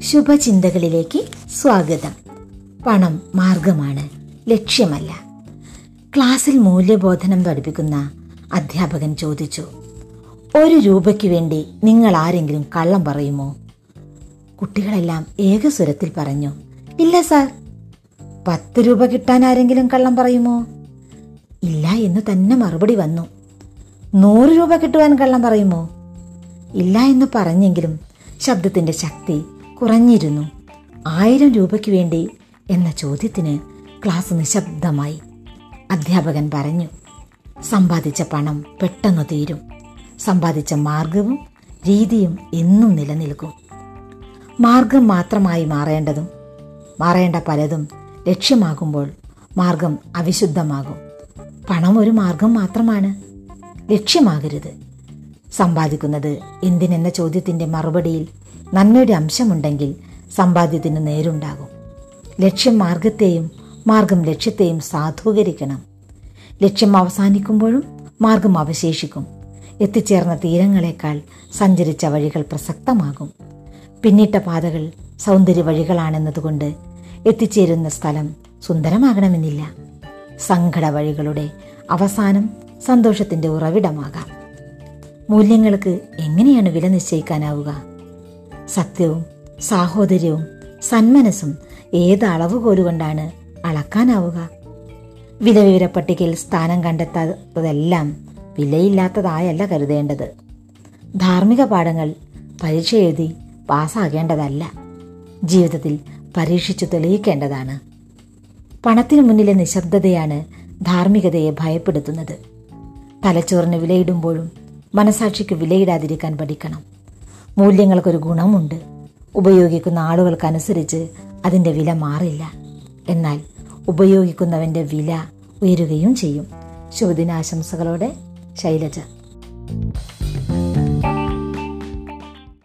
ശുഭചിന്തകളിലേക്ക് സ്വാഗതം. പണം മാർഗമാണ് ലക്ഷ്യമല്ല. ക്ലാസ്സിൽ മൂല്യബോധനം പഠിപ്പിക്കുന്ന അധ്യാപകൻ ചോദിച്ചു ഒരു രൂപയ്ക്ക് വേണ്ടി നിങ്ങൾ ആരെങ്കിലും കള്ളം പറയുമോ? കുട്ടികളെല്ലാം ഏകസ്വരത്തിൽ പറഞ്ഞു ഇല്ല സാർ. പത്ത് രൂപ കിട്ടാൻ ആരെങ്കിലും കള്ളം പറയുമോ? ഇല്ല എന്ന് തന്നെ മറുപടി വന്നു നൂറ് രൂപ കിട്ടുവാൻ കള്ളം പറയുമോ? ഇല്ല എന്ന് പറഞ്ഞെങ്കിലും ശബ്ദത്തിന്റെ ശക്തി കുറഞ്ഞിരുന്നു. ആയിരം രൂപയ്ക്ക് വേണ്ടി എന്ന ചോദ്യത്തിന് ക്ലാസ് നിശബ്ദമായി. അധ്യാപകൻ പറഞ്ഞു സമ്പാദിച്ച പണം പെട്ടെന്ന് തീരും. സമ്പാദിച്ച മാർഗവും രീതിയും എന്നും നിലനിൽക്കും. മാർഗം മാത്രമായി മാറേണ്ടതും മാറേണ്ട പലതും ലക്ഷ്യമാകുമ്പോൾ മാർഗം അവിശുദ്ധമാകും. പണം ഒരു മാർഗം മാത്രമാണ്. ലക്ഷ്യമാകരുത്. സമ്പാദിക്കുന്നത്? എന്തിനെന്ന ചോദ്യത്തിന്റെ മറുപടിയിൽ നന്മയുടെ അംശമുണ്ടെങ്കിൽ സമ്പാദ്യത്തിന് നേരുണ്ടാകും. ലക്ഷ്യം മാർഗത്തെയും മാർഗം ലക്ഷ്യത്തെയും സാധൂകരിക്കണം. ലക്ഷ്യം അവസാനിക്കുമ്പോഴും മാർഗം അവശേഷിക്കും. എത്തിച്ചേർന്ന തീരങ്ങളെക്കാൾ സഞ്ചരിച്ച വഴികൾ പ്രസക്തമാകും. പിന്നിട്ട പാതകൾ സൗന്ദര്യ വഴികളാണെന്നതുകൊണ്ട് എത്തിച്ചേരുന്ന സ്ഥലം സുന്ദരമാകണമെന്നില്ല. സങ്കട വഴികളുടെ അവസാനം സന്തോഷത്തിന്റെ ഉറവിടമാകാം. മൂല്യങ്ങൾക്ക് എങ്ങനെയാണ് വില നിശ്ചയിക്കാനാവുക? സത്യവും സാഹോദര്യവും സന്മനസ്സും ഏത് അളവുകോലുകൊണ്ടാണ് അളക്കാനാവുക? വിലവിവര പട്ടികയിൽ സ്ഥാനം കണ്ടെത്താത്തതെല്ലാം വിലയില്ലാത്തതായല്ല കരുതേണ്ടത്. ധാർമ്മിക പാഠങ്ങൾ പരീക്ഷ എഴുതി പാസ്സാകേണ്ടതല്ല. ജീവിതത്തിൽ പരീക്ഷിച്ചു തെളിയിക്കേണ്ടതാണ്. പണത്തിനു മുന്നിലെ നിശബ്ദതയാണ് ധാർമ്മികതയെ ഭയപ്പെടുത്തുന്നത്. തലച്ചോറിന് വിലയിടുമ്പോഴും മനസാക്ഷിക്ക് വിലയിടാതിരിക്കാൻ പഠിക്കണം. മൂല്യങ്ങൾക്കൊരു ഗുണമുണ്ട്. ഉപയോഗിക്കുന്ന ആളുകൾക്കനുസരിച്ച് അതിന്റെ വില മാറില്ല. എന്നാൽ ഉപയോഗിക്കുന്നവന്റെ വില ഉയരുകയും ചെയ്യും. ശുഭദിനാശംസകളോടെ ശൈലജ.